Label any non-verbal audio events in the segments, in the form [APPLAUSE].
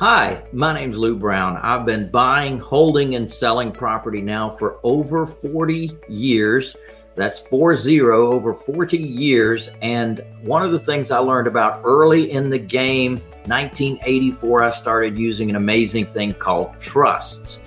Hi, my name's Lou Brown. I've been buying, holding, and selling property now for over 40 years. That's four zero, over 40 years. And one of the things I learned about early in the game, 1984, I started using an amazing thing called trusts.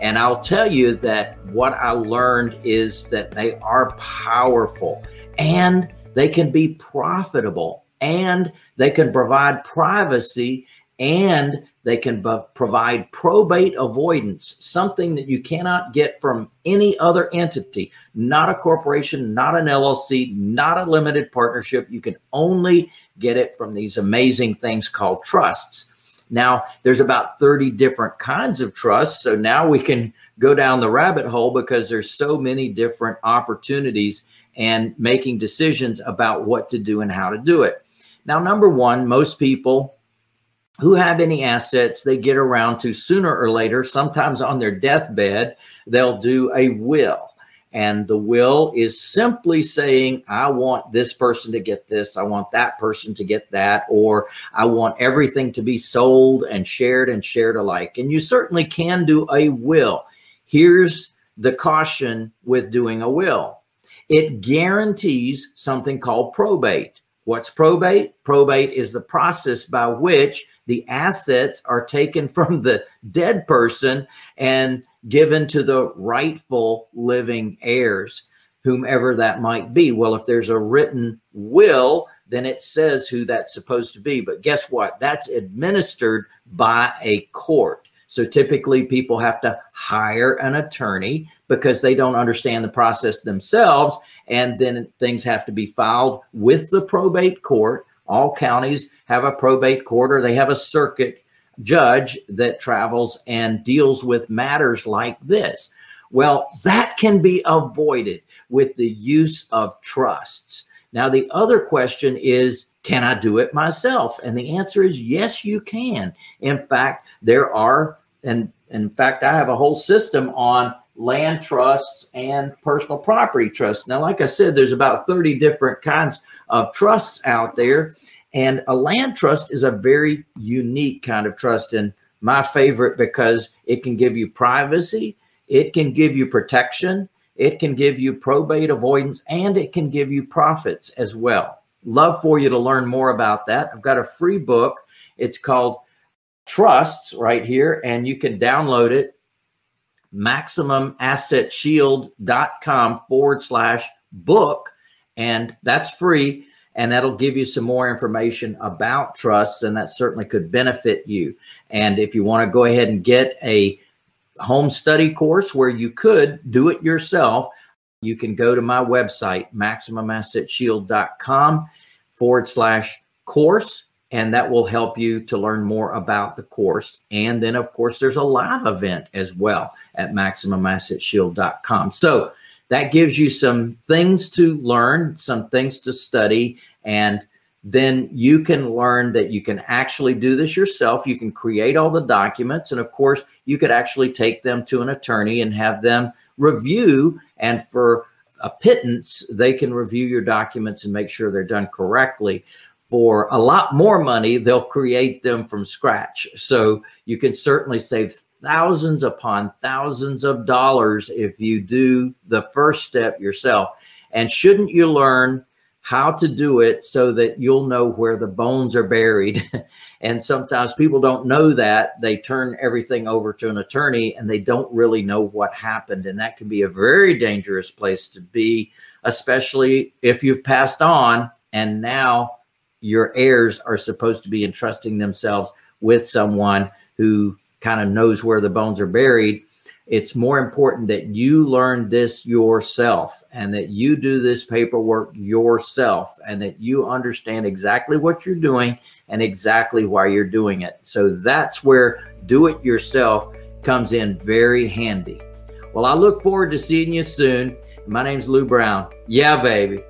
And I'll tell you that what I learned is that they are powerful and they can be profitable and they can provide privacy and they can b- provide probate avoidance, something that you cannot get from any other entity, not a corporation, not an LLC, not a limited partnership. You can only get it from these amazing things called trusts. Now, there's about 30 different kinds of trusts. So now we can go down the rabbit hole because there's so many different opportunities and making decisions about what to do and how to do it. Now, number one, most people who have any assets they get around to sooner or later, sometimes on their deathbed, they'll do a will. And the will is simply saying, I want this person to get this, I want that person to get that, or I want everything to be sold and shared and shared alike. And you certainly can do a will. Here's the caution with doing a will it guarantees something called probate. What's probate? Probate is the process by which the assets are taken [LAUGHS] from the dead person and given to the rightful living heirs, whomever that might be. Well, if there's a written will, then it says who that's supposed to be. But guess what? That's administered by a court. So typically people have to hire an attorney because they don't understand the process themselves. And then things have to be filed with the probate court. All counties have a probate court or they have a circuit judge that travels and deals with matters like this. Well, that can be avoided with the use of trusts. Now, the other question is can I do it myself? And the answer is yes, you can. In fact, there are, and in fact, I have a whole system on land trusts and personal property trusts. Now, like I said, there's about 30 different kinds of trusts out there. And a land trust is a very unique kind of trust, and my favorite because it can give you privacy, it can give you protection, it can give you probate avoidance, and it can give you profits as well. Love for you to learn more about that. I've got a free book. It's called Trusts right here, and you can download it. MaximumAssetShield.com forward slash book, and that's free and that'll give you some more information about trusts, and that certainly could benefit you. And if you want to go ahead and get a home study course where you could do it yourself, you can go to my website, maximumassetshield.com forward slash course, and that will help you to learn more about the course. And then, of course, there's a live event as well at maximumassetshield.com. So, that gives you some things to learn, some things to study, and then you can learn that you can actually do this yourself. You can create all the documents. And of course, you could actually take them to an attorney and have them review. And for a pittance, they can review your documents and make sure they're done correctly. For a lot more money, they'll create them from scratch. So you can certainly save thousands upon thousands of dollars if you do the first step yourself. And shouldn't you learn how to do it so that you'll know where the bones are buried? [LAUGHS] and sometimes people don't know that. They turn everything over to an attorney and they don't really know what happened. And that can be a very dangerous place to be, especially if you've passed on and now your heirs are supposed to be entrusting themselves with someone who kind of knows where the bones are buried. It's more important that you learn this yourself and that you do this paperwork yourself and that you understand exactly what you're doing and exactly why you're doing it. So that's where do it yourself comes in very handy. Well, I look forward to seeing you soon. My name's Lou Brown. Yeah, baby.